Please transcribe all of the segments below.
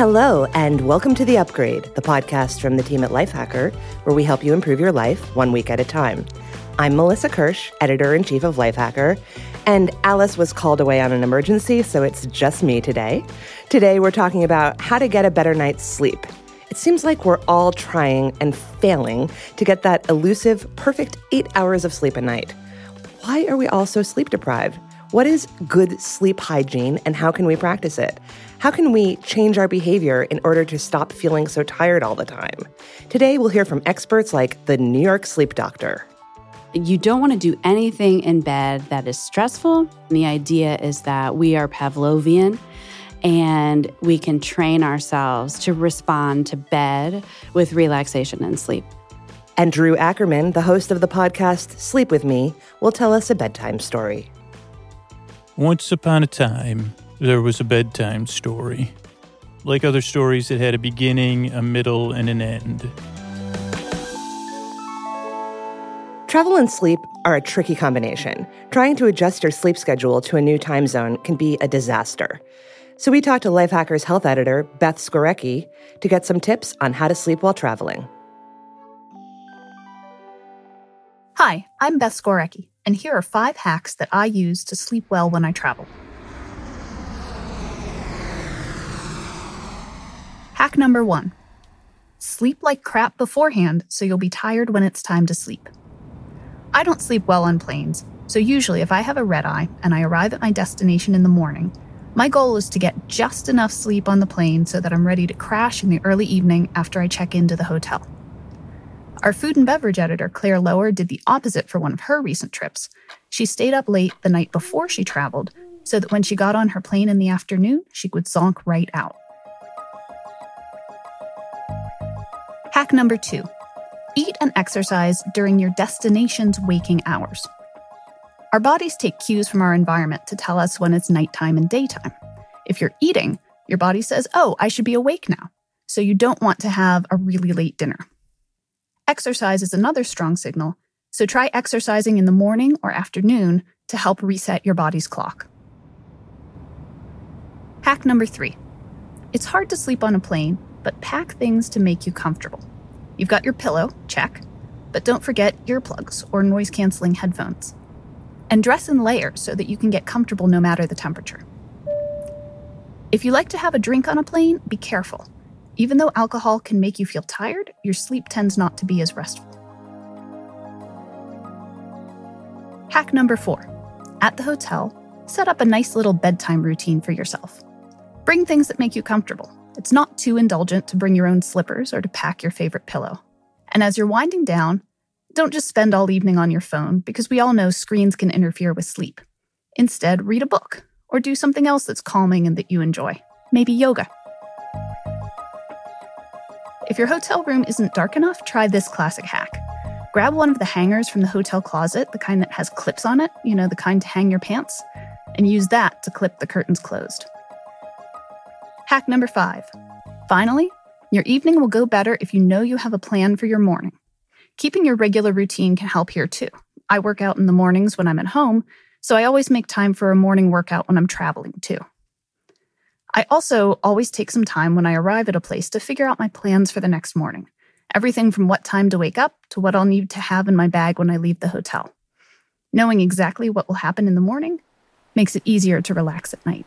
Hello, and welcome to The Upgrade, the podcast from the team at Lifehacker, where we help you improve your life one week at a time. I'm Melissa Kirsch, editor in chief of Lifehacker, and Alice was called away on an emergency, so it's just me today. Today, we're talking about how to get a better night's sleep. It seems like we're all trying and failing to get that elusive, perfect eight hours of sleep a night. Why are we all so sleep deprived? What is good sleep hygiene and how can we practice it? How can we change our behavior in order to stop feeling so tired all the time? Today, we'll hear from experts like the New York Sleep Doctor. You don't want to do anything in bed that is stressful. And The idea is that we are Pavlovian and we can train ourselves to respond to bed with relaxation and sleep. And Drew Ackerman, the host of the podcast Sleep With Me, will tell us a bedtime story. Once upon a time, there was a bedtime story. Like other stories, it had a beginning, a middle, and an end. Travel and sleep are a tricky combination. Trying to adjust your sleep schedule to a new time zone can be a disaster. So we talked to Lifehacker's health editor, Beth Skwarecki, to get some tips on how to sleep while traveling. Hi, I'm Beth Skwarecki and here are five hacks that I use to sleep well when I travel. Hack number one sleep like crap beforehand so you'll be tired when it's time to sleep. I don't sleep well on planes, so usually if I have a red eye and I arrive at my destination in the morning, my goal is to get just enough sleep on the plane so that I'm ready to crash in the early evening after I check into the hotel. Our food and beverage editor, Claire Lower, did the opposite for one of her recent trips. She stayed up late the night before she traveled so that when she got on her plane in the afternoon, she would zonk right out. Hack number two eat and exercise during your destination's waking hours. Our bodies take cues from our environment to tell us when it's nighttime and daytime. If you're eating, your body says, Oh, I should be awake now. So you don't want to have a really late dinner. Exercise is another strong signal, so try exercising in the morning or afternoon to help reset your body's clock. Hack number three it's hard to sleep on a plane, but pack things to make you comfortable. You've got your pillow, check, but don't forget earplugs or noise canceling headphones. And dress in layers so that you can get comfortable no matter the temperature. If you like to have a drink on a plane, be careful. Even though alcohol can make you feel tired, your sleep tends not to be as restful. Hack number four at the hotel, set up a nice little bedtime routine for yourself. Bring things that make you comfortable. It's not too indulgent to bring your own slippers or to pack your favorite pillow. And as you're winding down, don't just spend all evening on your phone because we all know screens can interfere with sleep. Instead, read a book or do something else that's calming and that you enjoy. Maybe yoga. If your hotel room isn't dark enough, try this classic hack. Grab one of the hangers from the hotel closet, the kind that has clips on it, you know, the kind to hang your pants, and use that to clip the curtains closed. Hack number five. Finally, your evening will go better if you know you have a plan for your morning. Keeping your regular routine can help here too. I work out in the mornings when I'm at home, so I always make time for a morning workout when I'm traveling too. I also always take some time when I arrive at a place to figure out my plans for the next morning. Everything from what time to wake up to what I'll need to have in my bag when I leave the hotel. Knowing exactly what will happen in the morning makes it easier to relax at night.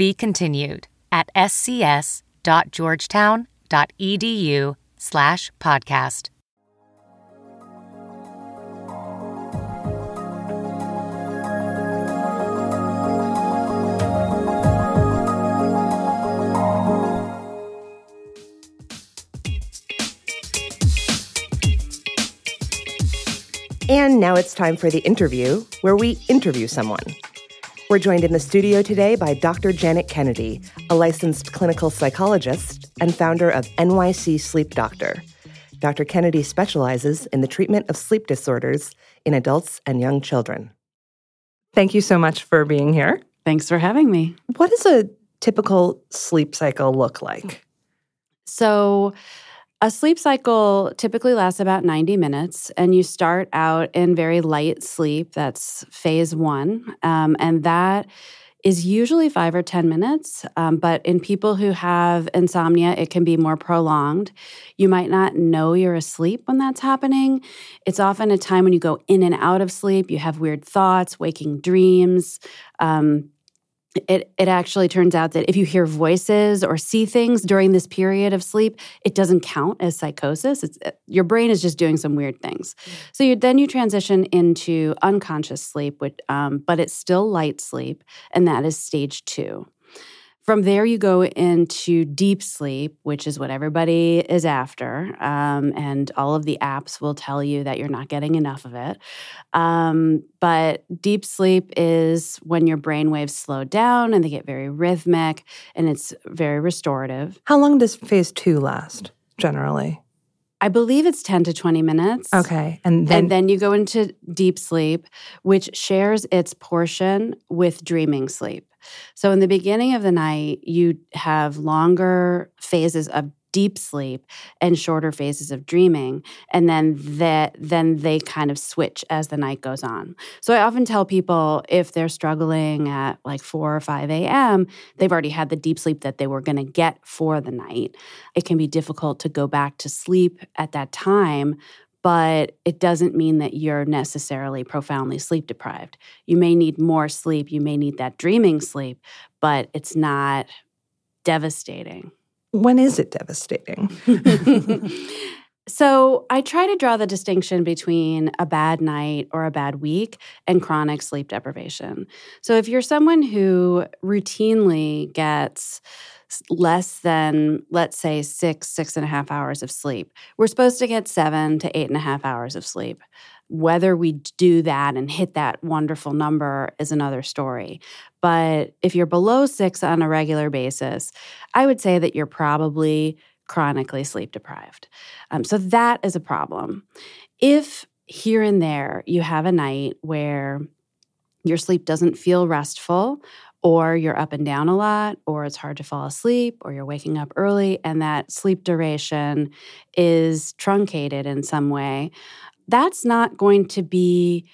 Be continued at scs.georgetown.edu slash podcast. And now it's time for the interview, where we interview someone. We're joined in the studio today by Dr. Janet Kennedy, a licensed clinical psychologist and founder of NYC Sleep Doctor. Dr. Kennedy specializes in the treatment of sleep disorders in adults and young children. Thank you so much for being here. Thanks for having me. What does a typical sleep cycle look like? So, a sleep cycle typically lasts about 90 minutes, and you start out in very light sleep. That's phase one. Um, and that is usually five or 10 minutes. Um, but in people who have insomnia, it can be more prolonged. You might not know you're asleep when that's happening. It's often a time when you go in and out of sleep. You have weird thoughts, waking dreams. Um, it it actually turns out that if you hear voices or see things during this period of sleep, it doesn't count as psychosis. It's uh, your brain is just doing some weird things. Mm-hmm. So you then you transition into unconscious sleep, which, um, but it's still light sleep, and that is stage two. From there, you go into deep sleep, which is what everybody is after. Um, and all of the apps will tell you that you're not getting enough of it. Um, but deep sleep is when your brain waves slow down and they get very rhythmic and it's very restorative. How long does phase two last generally? I believe it's 10 to 20 minutes. Okay. And then, and then you go into deep sleep, which shares its portion with dreaming sleep. So in the beginning of the night, you have longer phases of deep sleep and shorter phases of dreaming and then that then they kind of switch as the night goes on so i often tell people if they're struggling at like 4 or 5 a.m they've already had the deep sleep that they were going to get for the night it can be difficult to go back to sleep at that time but it doesn't mean that you're necessarily profoundly sleep deprived. You may need more sleep, you may need that dreaming sleep, but it's not devastating. When is it devastating? so, I try to draw the distinction between a bad night or a bad week and chronic sleep deprivation. So, if you're someone who routinely gets less than, let's say, six, six and a half hours of sleep. We're supposed to get seven to eight and a half hours of sleep. Whether we do that and hit that wonderful number is another story. But if you're below six on a regular basis, I would say that you're probably chronically sleep deprived. Um, so that is a problem. If here and there you have a night where your sleep doesn't feel restful or you're up and down a lot, or it's hard to fall asleep, or you're waking up early, and that sleep duration is truncated in some way, that's not going to be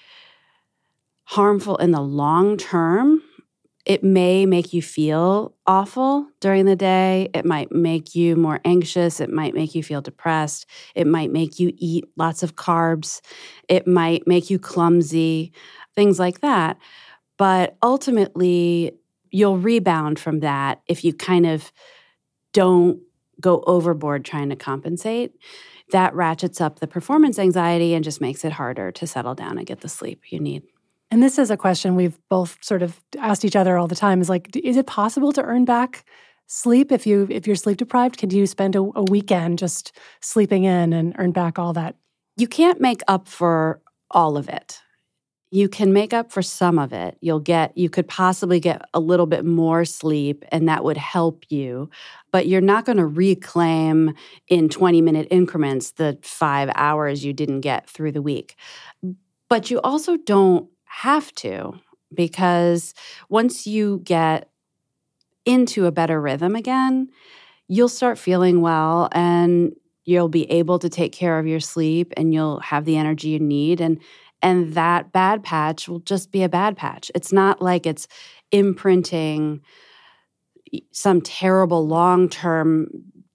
harmful in the long term. It may make you feel awful during the day. It might make you more anxious. It might make you feel depressed. It might make you eat lots of carbs. It might make you clumsy, things like that. But ultimately, you'll rebound from that if you kind of don't go overboard trying to compensate. That ratchets up the performance anxiety and just makes it harder to settle down and get the sleep you need. And this is a question we've both sort of asked each other all the time is like is it possible to earn back sleep if you if you're sleep deprived? Can you spend a, a weekend just sleeping in and earn back all that? You can't make up for all of it you can make up for some of it. You'll get, you could possibly get a little bit more sleep, and that would help you. But you're not going to reclaim in 20 minute increments the five hours you didn't get through the week. But you also don't have to, because once you get into a better rhythm again, you'll start feeling well and you'll be able to take care of your sleep and you'll have the energy you need and and that bad patch will just be a bad patch. It's not like it's imprinting some terrible long-term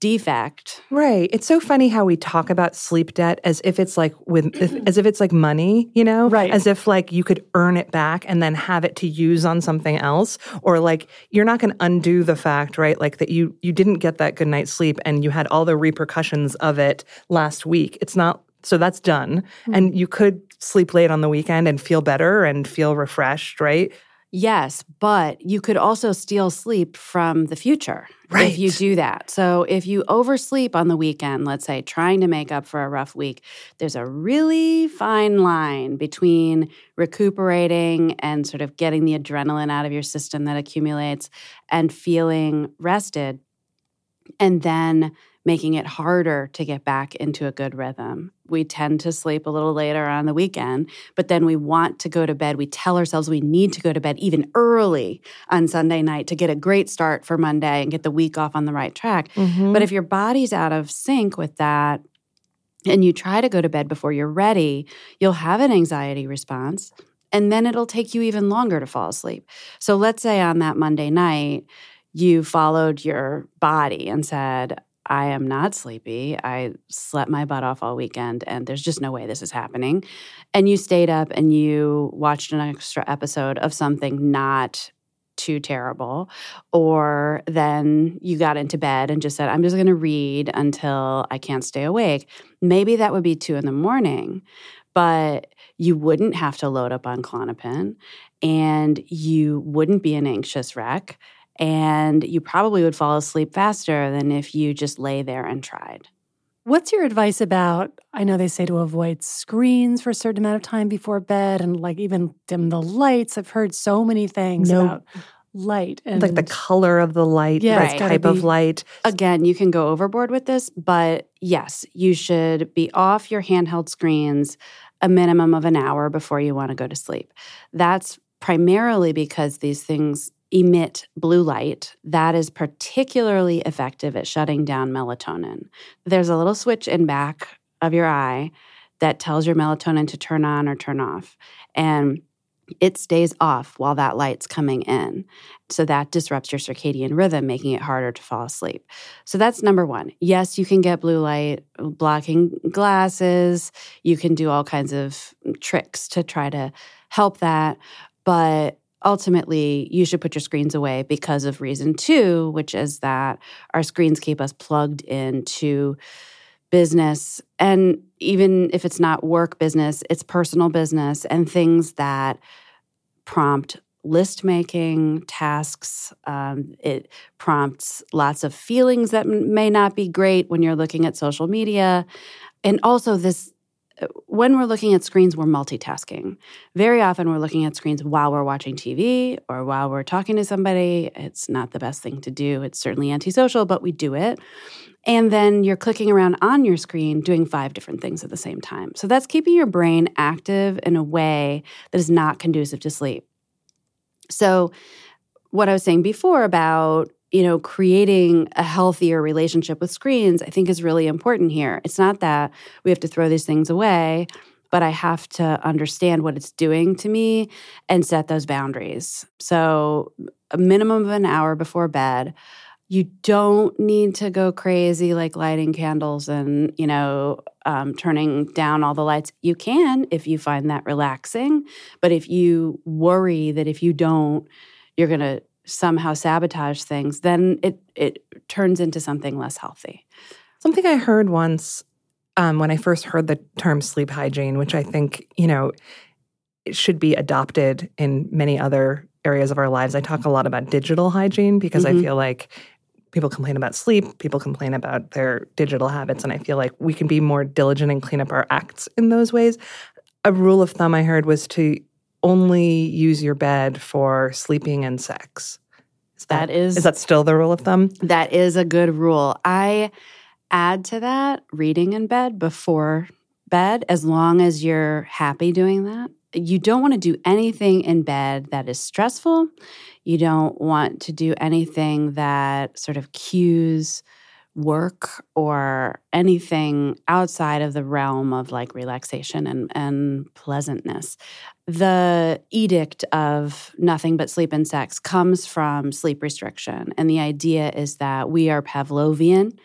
defect. Right. It's so funny how we talk about sleep debt as if it's like with as if it's like money, you know? Right. As if like you could earn it back and then have it to use on something else or like you're not going to undo the fact, right? Like that you you didn't get that good night's sleep and you had all the repercussions of it last week. It's not so that's done. Mm-hmm. And you could sleep late on the weekend and feel better and feel refreshed, right? Yes, but you could also steal sleep from the future right. if you do that. So if you oversleep on the weekend, let's say trying to make up for a rough week, there's a really fine line between recuperating and sort of getting the adrenaline out of your system that accumulates and feeling rested and then making it harder to get back into a good rhythm. We tend to sleep a little later on the weekend, but then we want to go to bed. We tell ourselves we need to go to bed even early on Sunday night to get a great start for Monday and get the week off on the right track. Mm-hmm. But if your body's out of sync with that, and you try to go to bed before you're ready, you'll have an anxiety response and then it'll take you even longer to fall asleep. So let's say on that Monday night, you followed your body and said, I am not sleepy. I slept my butt off all weekend and there's just no way this is happening. And you stayed up and you watched an extra episode of something not too terrible. Or then you got into bed and just said, I'm just going to read until I can't stay awake. Maybe that would be two in the morning, but you wouldn't have to load up on Klonopin and you wouldn't be an anxious wreck and you probably would fall asleep faster than if you just lay there and tried. What's your advice about? I know they say to avoid screens for a certain amount of time before bed and like even dim the lights. I've heard so many things no. about light and like the color of the light, yeah, right. type be, of light. Again, you can go overboard with this, but yes, you should be off your handheld screens a minimum of an hour before you want to go to sleep. That's primarily because these things emit blue light that is particularly effective at shutting down melatonin. There's a little switch in back of your eye that tells your melatonin to turn on or turn off. And it stays off while that light's coming in. So that disrupts your circadian rhythm, making it harder to fall asleep. So that's number one. Yes, you can get blue light blocking glasses. You can do all kinds of tricks to try to help that. But ultimately you should put your screens away because of reason two, which is that our screens keep us plugged into business. And even if it's not work business, it's personal business and things that prompt list making tasks. Um, it prompts lots of feelings that may not be great when you're looking at social media. And also, this when we're looking at screens, we're multitasking. Very often, we're looking at screens while we're watching TV or while we're talking to somebody. It's not the best thing to do. It's certainly antisocial, but we do it. And then you're clicking around on your screen doing five different things at the same time. So that's keeping your brain active in a way that is not conducive to sleep. So, what I was saying before about you know, creating a healthier relationship with screens, I think is really important here. It's not that we have to throw these things away, but I have to understand what it's doing to me and set those boundaries. So, a minimum of an hour before bed. You don't need to go crazy like lighting candles and, you know, um, turning down all the lights. You can if you find that relaxing. But if you worry that if you don't, you're going to somehow sabotage things, then it it turns into something less healthy. Something I heard once um, when I first heard the term sleep hygiene, which I think you know it should be adopted in many other areas of our lives. I talk a lot about digital hygiene because mm-hmm. I feel like people complain about sleep, people complain about their digital habits, and I feel like we can be more diligent and clean up our acts in those ways. A rule of thumb I heard was to only use your bed for sleeping and sex. Is that, that is is that still the rule of thumb? That is a good rule. I add to that reading in bed before bed as long as you're happy doing that. You don't want to do anything in bed that is stressful. You don't want to do anything that sort of cues work or anything outside of the realm of like relaxation and, and pleasantness. The edict of nothing but sleep and sex comes from sleep restriction. And the idea is that we are Pavlovian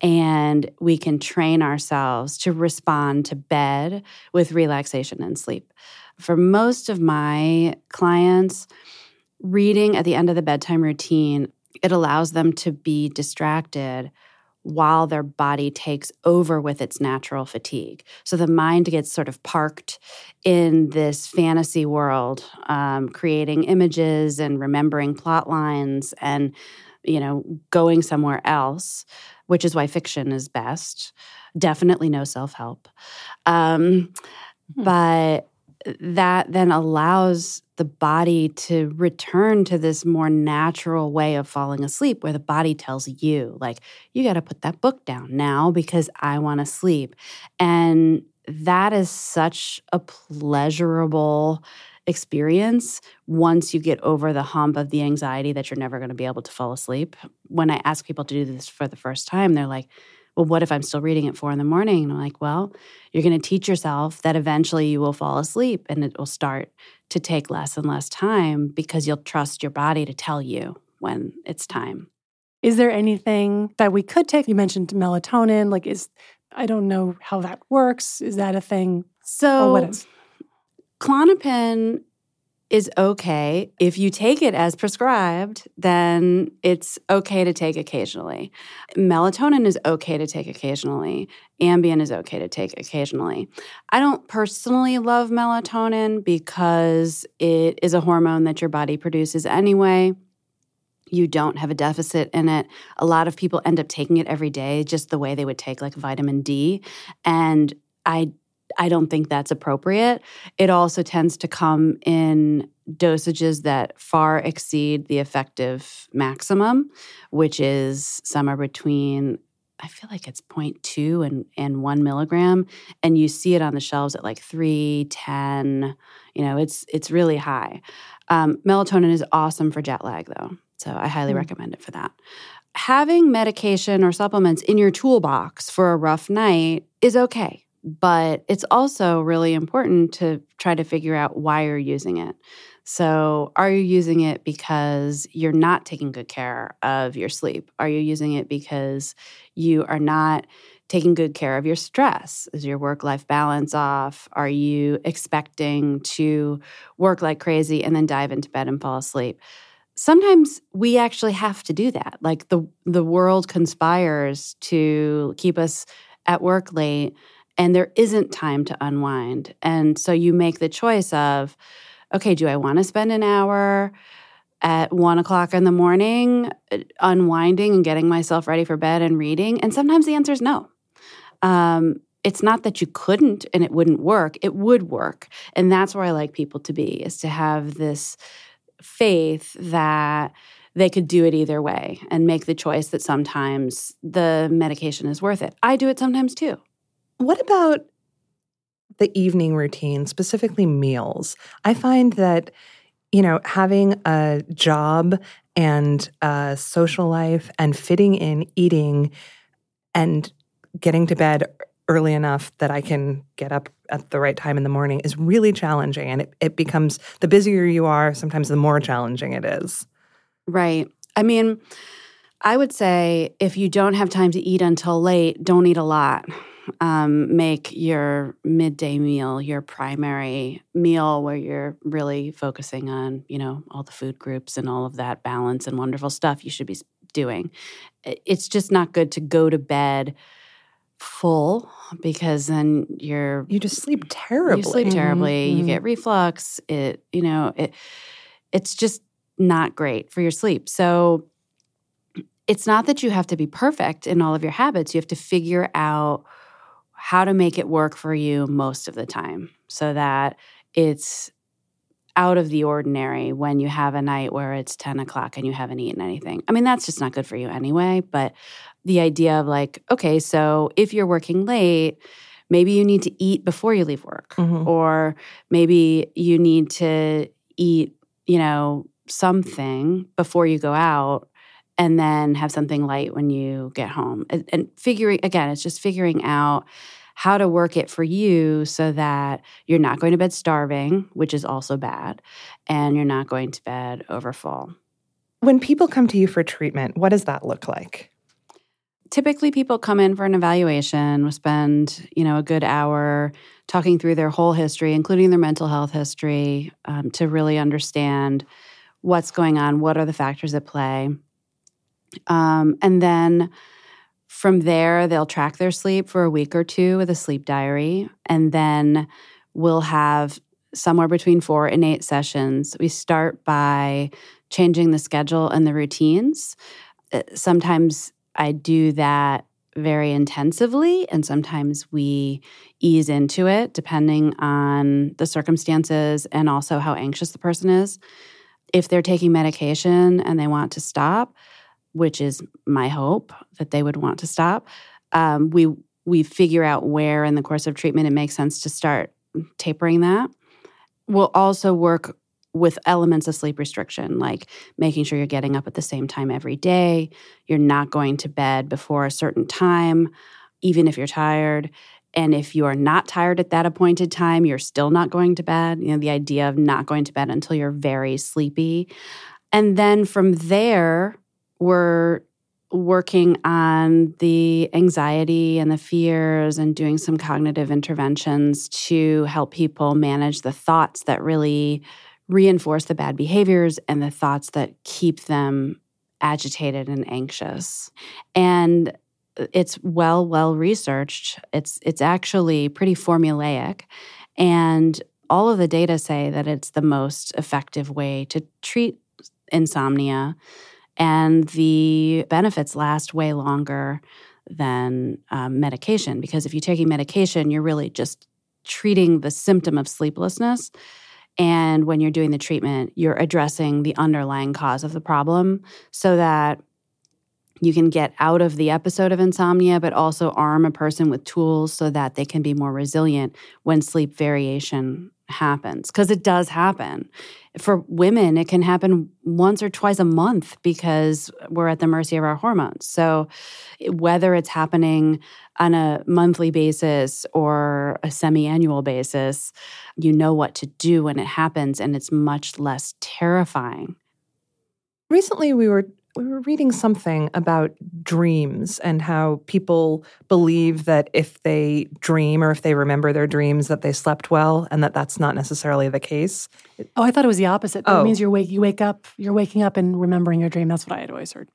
and we can train ourselves to respond to bed with relaxation and sleep. For most of my clients, reading at the end of the bedtime routine, it allows them to be distracted while their body takes over with its natural fatigue. So the mind gets sort of parked in this fantasy world, um, creating images and remembering plot lines and, you know, going somewhere else, which is why fiction is best. Definitely no self help. Um, hmm. But that then allows the body to return to this more natural way of falling asleep where the body tells you like you got to put that book down now because I want to sleep. And that is such a pleasurable experience once you get over the hump of the anxiety that you're never going to be able to fall asleep. When I ask people to do this for the first time they're like well, what if I'm still reading at four in the morning? And I'm like, well, you're going to teach yourself that eventually you will fall asleep and it will start to take less and less time because you'll trust your body to tell you when it's time. Is there anything that we could take? You mentioned melatonin. Like, is I don't know how that works. Is that a thing? So, or what is? Klonopin is okay. If you take it as prescribed, then it's okay to take occasionally. Melatonin is okay to take occasionally. Ambien is okay to take occasionally. I don't personally love melatonin because it is a hormone that your body produces anyway. You don't have a deficit in it. A lot of people end up taking it every day, just the way they would take like vitamin D. And I I don't think that's appropriate. It also tends to come in dosages that far exceed the effective maximum, which is somewhere between I feel like it's 0.2 and, and one milligram. And you see it on the shelves at like three, 10, you know, it's it's really high. Um, melatonin is awesome for jet lag though. So I highly mm. recommend it for that. Having medication or supplements in your toolbox for a rough night is okay but it's also really important to try to figure out why you're using it. So, are you using it because you're not taking good care of your sleep? Are you using it because you are not taking good care of your stress? Is your work life balance off? Are you expecting to work like crazy and then dive into bed and fall asleep? Sometimes we actually have to do that. Like the the world conspires to keep us at work late and there isn't time to unwind. And so you make the choice of, okay, do I want to spend an hour at one o'clock in the morning uh, unwinding and getting myself ready for bed and reading? And sometimes the answer is no. Um, it's not that you couldn't and it wouldn't work, it would work. And that's where I like people to be, is to have this faith that they could do it either way and make the choice that sometimes the medication is worth it. I do it sometimes too. What about the evening routine, specifically meals? I find that, you know, having a job and a social life and fitting in eating and getting to bed early enough that I can get up at the right time in the morning is really challenging. And it, it becomes the busier you are, sometimes the more challenging it is. Right. I mean, I would say if you don't have time to eat until late, don't eat a lot um, make your midday meal your primary meal where you're really focusing on you know all the food groups and all of that balance and wonderful stuff you should be doing. It's just not good to go to bed full because then you're you just sleep terribly you sleep terribly. mm-hmm. you get reflux it you know it it's just not great for your sleep. So it's not that you have to be perfect in all of your habits you have to figure out how to make it work for you most of the time so that it's out of the ordinary when you have a night where it's 10 o'clock and you haven't eaten anything. I mean, that's just not good for you anyway. But the idea of like, okay, so if you're working late, maybe you need to eat before you leave work, mm-hmm. or maybe you need to eat, you know, something before you go out and then have something light when you get home. And, and figuring, again, it's just figuring out how to work it for you so that you're not going to bed starving, which is also bad, and you're not going to bed over full. When people come to you for treatment, what does that look like? Typically people come in for an evaluation, we spend, you know, a good hour talking through their whole history, including their mental health history, um, to really understand what's going on, what are the factors at play. Um, and then from there, they'll track their sleep for a week or two with a sleep diary. And then we'll have somewhere between four and eight sessions. We start by changing the schedule and the routines. Uh, sometimes I do that very intensively, and sometimes we ease into it depending on the circumstances and also how anxious the person is. If they're taking medication and they want to stop, which is my hope that they would want to stop. Um, we we figure out where in the course of treatment it makes sense to start tapering that. We'll also work with elements of sleep restriction, like making sure you're getting up at the same time every day, you're not going to bed before a certain time, even if you're tired. And if you are not tired at that appointed time, you're still not going to bed. You know, the idea of not going to bed until you're very sleepy. And then from there, we're working on the anxiety and the fears and doing some cognitive interventions to help people manage the thoughts that really reinforce the bad behaviors and the thoughts that keep them agitated and anxious. And it's well well researched. It's it's actually pretty formulaic and all of the data say that it's the most effective way to treat insomnia and the benefits last way longer than um, medication because if you're taking medication you're really just treating the symptom of sleeplessness and when you're doing the treatment you're addressing the underlying cause of the problem so that you can get out of the episode of insomnia, but also arm a person with tools so that they can be more resilient when sleep variation happens. Because it does happen. For women, it can happen once or twice a month because we're at the mercy of our hormones. So, whether it's happening on a monthly basis or a semi annual basis, you know what to do when it happens, and it's much less terrifying. Recently, we were we were reading something about dreams and how people believe that if they dream or if they remember their dreams that they slept well and that that's not necessarily the case. Oh, I thought it was the opposite. Oh. It means you're wake, you wake up, you're waking up and remembering your dream. That's what I had always heard.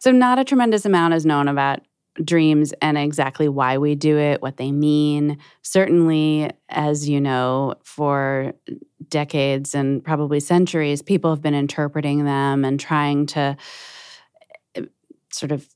So, not a tremendous amount is known about dreams and exactly why we do it, what they mean. Certainly, as you know, for decades and probably centuries, people have been interpreting them and trying to sort of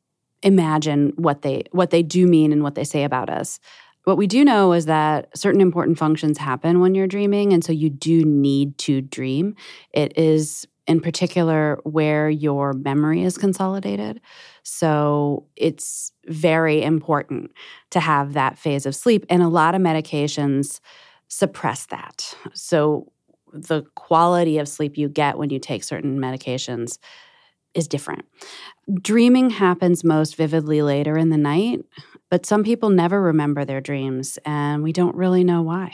imagine what they what they do mean and what they say about us. What we do know is that certain important functions happen when you're dreaming and so you do need to dream. It is in particular where your memory is consolidated. So it's very important to have that phase of sleep. And a lot of medications suppress that. So the quality of sleep you get when you take certain medications is different. Dreaming happens most vividly later in the night, but some people never remember their dreams, and we don't really know why.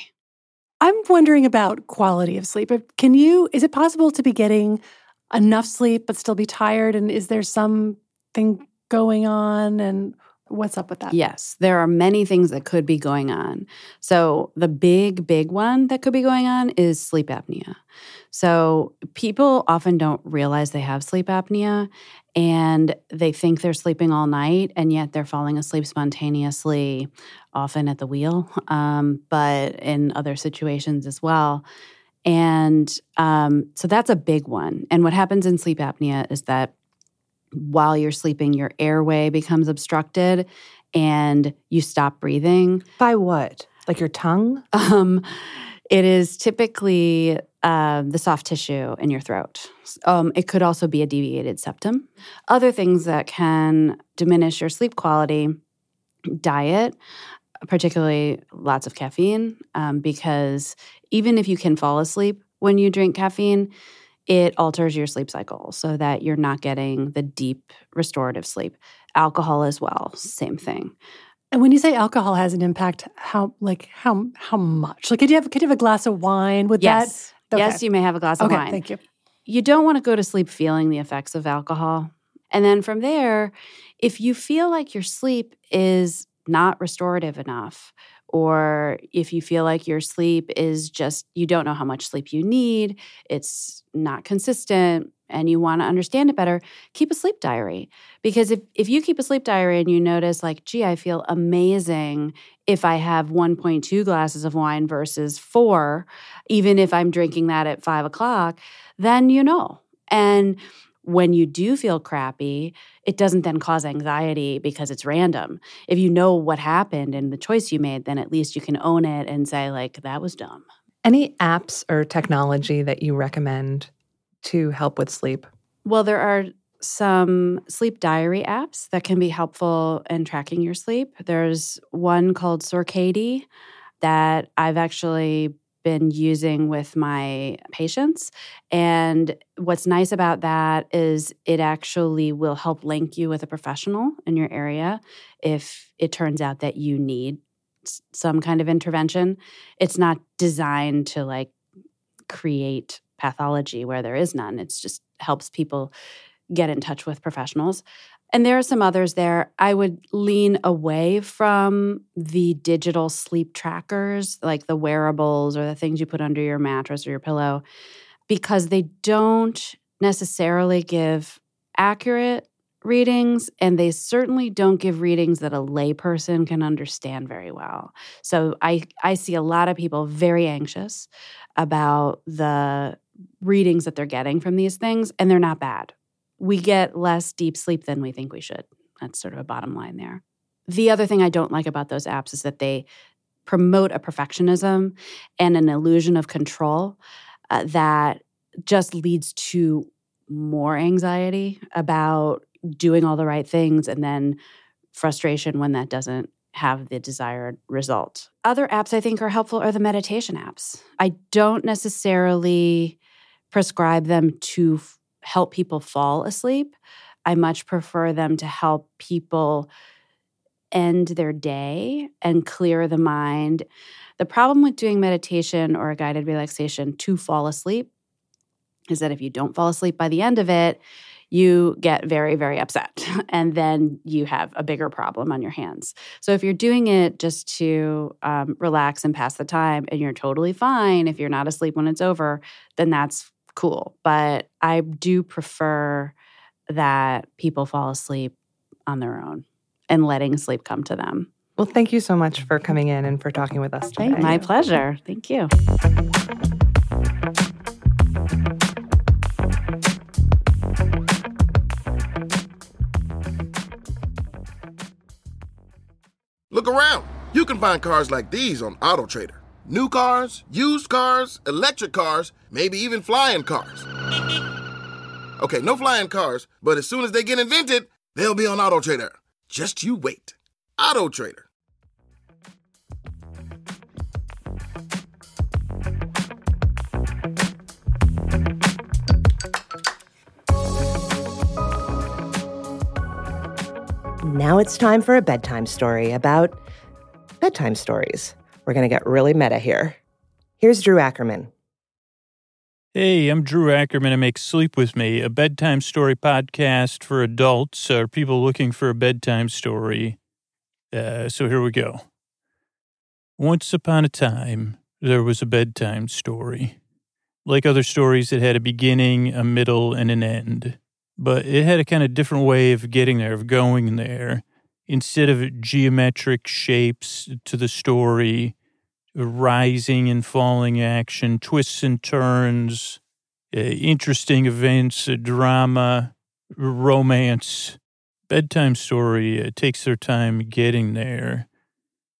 I'm wondering about quality of sleep. Can you, is it possible to be getting enough sleep but still be tired? And is there something going on? And what's up with that? Yes, there are many things that could be going on. So, the big, big one that could be going on is sleep apnea. So, people often don't realize they have sleep apnea and they think they're sleeping all night and yet they're falling asleep spontaneously, often at the wheel, um, but in other situations as well. And um, so that's a big one. And what happens in sleep apnea is that while you're sleeping, your airway becomes obstructed and you stop breathing. By what? Like your tongue? Um, it is typically uh, the soft tissue in your throat. Um, it could also be a deviated septum. Other things that can diminish your sleep quality diet, particularly lots of caffeine, um, because even if you can fall asleep when you drink caffeine, it alters your sleep cycle so that you're not getting the deep restorative sleep. Alcohol as well, same thing. And when you say alcohol has an impact, how like how how much? Like could you have could you have a glass of wine with yes. that? Okay. Yes, you may have a glass of okay, wine. Thank you. You don't want to go to sleep feeling the effects of alcohol. And then from there, if you feel like your sleep is not restorative enough, or if you feel like your sleep is just, you don't know how much sleep you need, it's not consistent, and you want to understand it better, keep a sleep diary. Because if, if you keep a sleep diary and you notice, like, gee, I feel amazing if I have 1.2 glasses of wine versus four, even if I'm drinking that at five o'clock, then you know. And when you do feel crappy, it doesn't then cause anxiety because it's random. If you know what happened and the choice you made, then at least you can own it and say, like, that was dumb. Any apps or technology that you recommend to help with sleep? Well, there are some sleep diary apps that can be helpful in tracking your sleep. There's one called Sorcadi that I've actually been using with my patients. And what's nice about that is it actually will help link you with a professional in your area if it turns out that you need some kind of intervention. It's not designed to like create pathology where there is none. It's just helps people get in touch with professionals. And there are some others there. I would lean away from the digital sleep trackers, like the wearables or the things you put under your mattress or your pillow, because they don't necessarily give accurate readings and they certainly don't give readings that a layperson can understand very well. So I I see a lot of people very anxious about the readings that they're getting from these things and they're not bad we get less deep sleep than we think we should. That's sort of a bottom line there. The other thing I don't like about those apps is that they promote a perfectionism and an illusion of control uh, that just leads to more anxiety about doing all the right things and then frustration when that doesn't have the desired result. Other apps I think are helpful are the meditation apps. I don't necessarily prescribe them to help people fall asleep. I much prefer them to help people end their day and clear the mind. The problem with doing meditation or a guided relaxation to fall asleep is that if you don't fall asleep by the end of it, you get very, very upset. And then you have a bigger problem on your hands. So if you're doing it just to um, relax and pass the time and you're totally fine if you're not asleep when it's over, then that's cool. But I do prefer that people fall asleep on their own and letting sleep come to them. Well, thank you so much for coming in and for talking with us today. My pleasure. Thank you. Look around. You can find cars like these on AutoTrader. New cars, used cars, electric cars, maybe even flying cars. Okay, no flying cars, but as soon as they get invented, they'll be on Auto Trader. Just you wait. Auto Trader. Now it's time for a bedtime story about bedtime stories. We're going to get really meta here. Here's Drew Ackerman. Hey, I'm Drew Ackerman. I make Sleep With Me, a bedtime story podcast for adults or people looking for a bedtime story. Uh, so here we go. Once upon a time, there was a bedtime story. Like other stories, it had a beginning, a middle, and an end. But it had a kind of different way of getting there, of going there instead of geometric shapes to the story, rising and falling action, twists and turns, uh, interesting events, uh, drama, romance. Bedtime story uh, takes their time getting there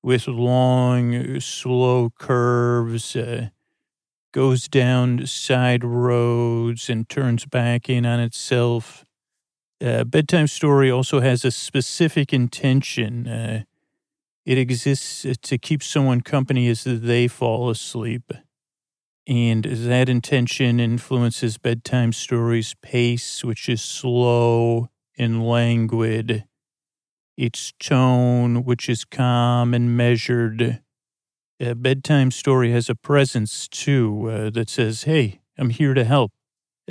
with long, slow curves, uh, goes down side roads and turns back in on itself uh, bedtime story also has a specific intention. Uh, it exists to keep someone company as they fall asleep. And that intention influences bedtime stories' pace, which is slow and languid, its tone, which is calm and measured. A bedtime story has a presence, too, uh, that says, Hey, I'm here to help.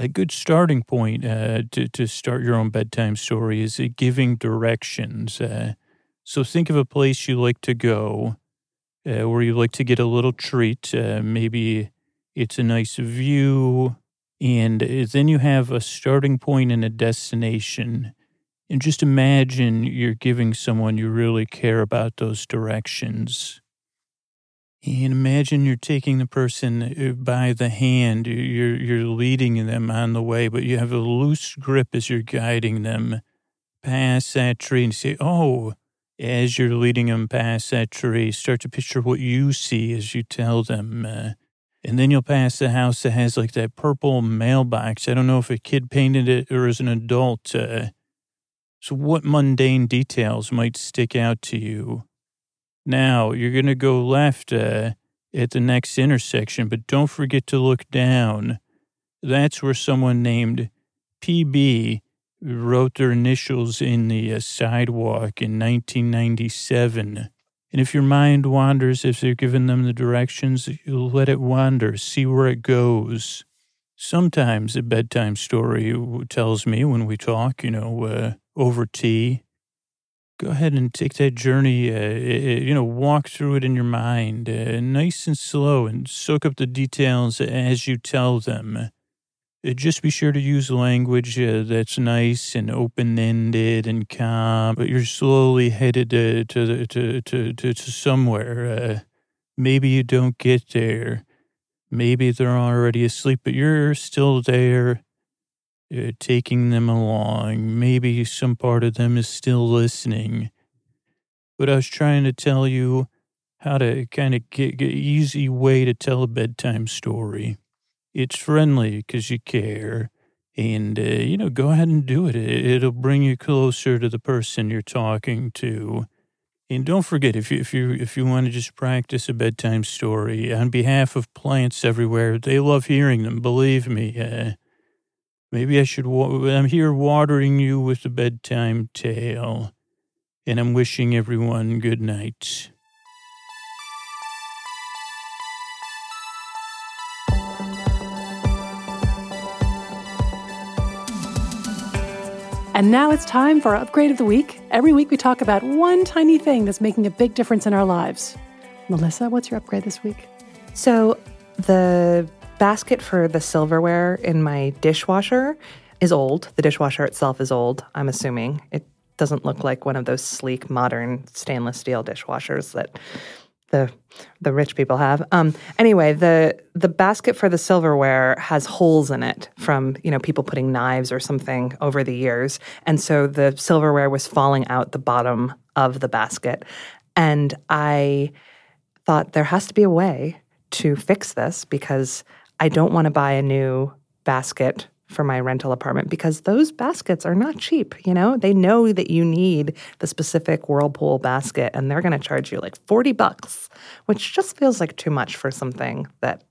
A good starting point uh, to, to start your own bedtime story is uh, giving directions. Uh, so think of a place you like to go uh, where you like to get a little treat. Uh, maybe it's a nice view. And uh, then you have a starting point and a destination. And just imagine you're giving someone you really care about those directions. And imagine you're taking the person uh, by the hand, you're, you're leading them on the way, but you have a loose grip as you're guiding them past that tree and say, Oh, as you're leading them past that tree, start to picture what you see as you tell them. Uh, and then you'll pass the house that has like that purple mailbox. I don't know if a kid painted it or as an adult. Uh, so, what mundane details might stick out to you? Now, you're going to go left uh, at the next intersection, but don't forget to look down. That's where someone named PB wrote their initials in the uh, sidewalk in 1997. And if your mind wanders, if they're giving them the directions, you let it wander, see where it goes. Sometimes a bedtime story tells me when we talk, you know, uh, over tea, go ahead and take that journey, uh, you know, walk through it in your mind, uh, nice and slow, and soak up the details as you tell them. Uh, just be sure to use language uh, that's nice and open-ended and calm. But you're slowly headed uh, to, to, to, to, to somewhere. Uh, maybe you don't get there. Maybe they're already asleep, but you're still there, uh, taking them along. Maybe some part of them is still listening. But I was trying to tell you how to kind of get, get easy way to tell a bedtime story. It's friendly because you care. And, uh, you know, go ahead and do it. It'll bring you closer to the person you're talking to. And don't forget, if you, if you, if you want to just practice a bedtime story on behalf of plants everywhere, they love hearing them. Believe me. Uh, maybe I should, wa- I'm here watering you with a bedtime tale. And I'm wishing everyone good night. And now it's time for our upgrade of the week. Every week we talk about one tiny thing that's making a big difference in our lives. Melissa, what's your upgrade this week? So, the basket for the silverware in my dishwasher is old. The dishwasher itself is old, I'm assuming. It doesn't look like one of those sleek, modern stainless steel dishwashers that the the rich people have. Um, anyway, the the basket for the silverware has holes in it from you know people putting knives or something over the years, and so the silverware was falling out the bottom of the basket, and I thought there has to be a way to fix this because I don't want to buy a new basket for my rental apartment because those baskets are not cheap. You know, they know that you need the specific Whirlpool basket and they're going to charge you like 40 bucks, which just feels like too much for something that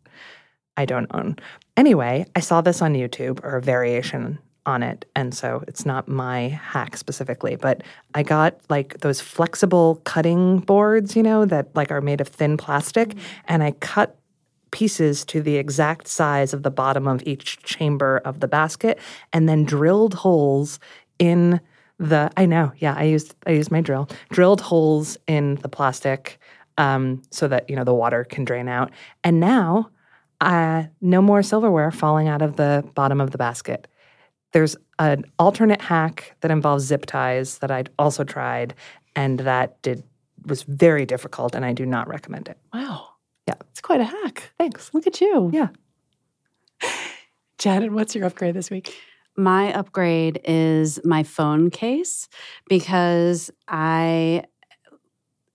I don't own. Anyway, I saw this on YouTube or a variation on it. And so it's not my hack specifically, but I got like those flexible cutting boards, you know, that like are made of thin plastic. Mm-hmm. And I cut pieces to the exact size of the bottom of each chamber of the basket and then drilled holes in the I know, yeah, I used I used my drill. Drilled holes in the plastic um, so that you know the water can drain out. And now uh, no more silverware falling out of the bottom of the basket. There's an alternate hack that involves zip ties that I'd also tried, and that did was very difficult, and I do not recommend it. Wow. Yeah. It's quite a hack. Thanks. Look at you. Yeah. Janet, what's your upgrade this week? My upgrade is my phone case because I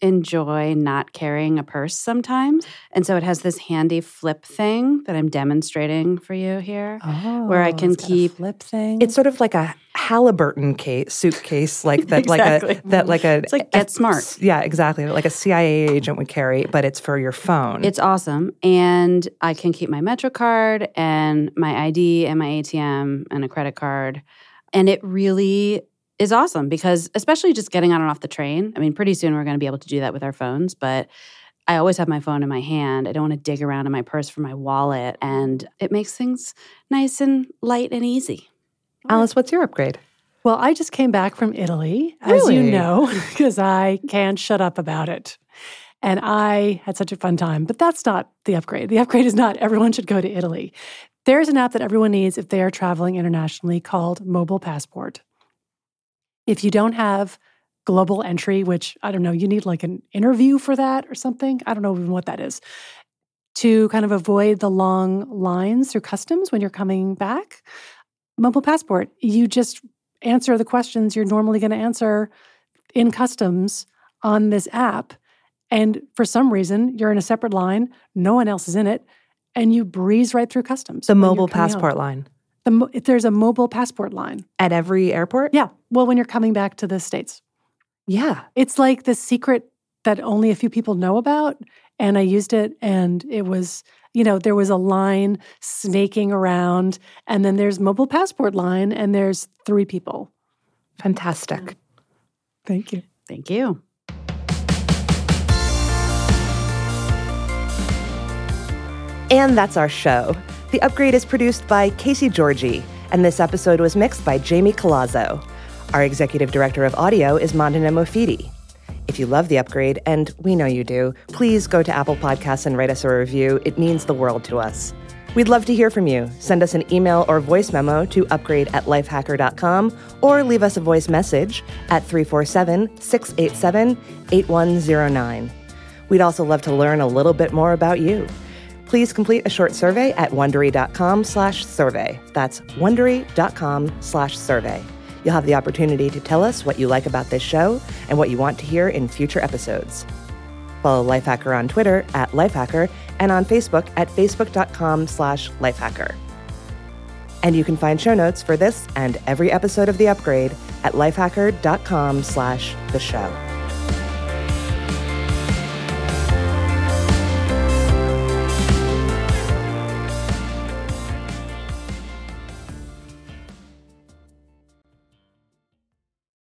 enjoy not carrying a purse sometimes. And so it has this handy flip thing that I'm demonstrating for you here. Oh, Where I oh, can it's got a keep- flip thing. It's sort of like a Halliburton case suitcase, like that, like a that, like a. It's like Get Smart. Yeah, exactly. Like a CIA agent would carry, but it's for your phone. It's awesome. And I can keep my Metro card and my ID and my ATM and a credit card. And it really is awesome because, especially just getting on and off the train, I mean, pretty soon we're going to be able to do that with our phones, but I always have my phone in my hand. I don't want to dig around in my purse for my wallet. And it makes things nice and light and easy. Alice, what's your upgrade? Well, I just came back from Italy, as you know, because I can't shut up about it. And I had such a fun time. But that's not the upgrade. The upgrade is not everyone should go to Italy. There's an app that everyone needs if they are traveling internationally called Mobile Passport. If you don't have global entry, which I don't know, you need like an interview for that or something. I don't know even what that is. To kind of avoid the long lines through customs when you're coming back, Mobile Passport, you just answer the questions you're normally going to answer in customs on this app. And for some reason, you're in a separate line, no one else is in it, and you breeze right through customs. The mobile passport line The mo- there's a mobile passport line. at every airport. Yeah. Well, when you're coming back to the States, Yeah. it's like the secret that only a few people know about. And I used it, and it was, you know, there was a line snaking around, and then there's mobile passport line, and there's three people. Fantastic. Thank you. Thank you. And that's our show. The Upgrade is produced by Casey Georgie, and this episode was mixed by Jamie Colazzo. Our executive director of audio is Mandana Mofidi. If you love The Upgrade, and we know you do, please go to Apple Podcasts and write us a review. It means the world to us. We'd love to hear from you. Send us an email or voice memo to upgrade at lifehacker.com or leave us a voice message at 347 687 8109. We'd also love to learn a little bit more about you. Please complete a short survey at wondery.com slash survey. That's wondery.com slash survey. You'll have the opportunity to tell us what you like about this show and what you want to hear in future episodes. Follow Lifehacker on Twitter at Lifehacker and on Facebook at facebook.com slash lifehacker. And you can find show notes for this and every episode of The Upgrade at lifehacker.com slash the show.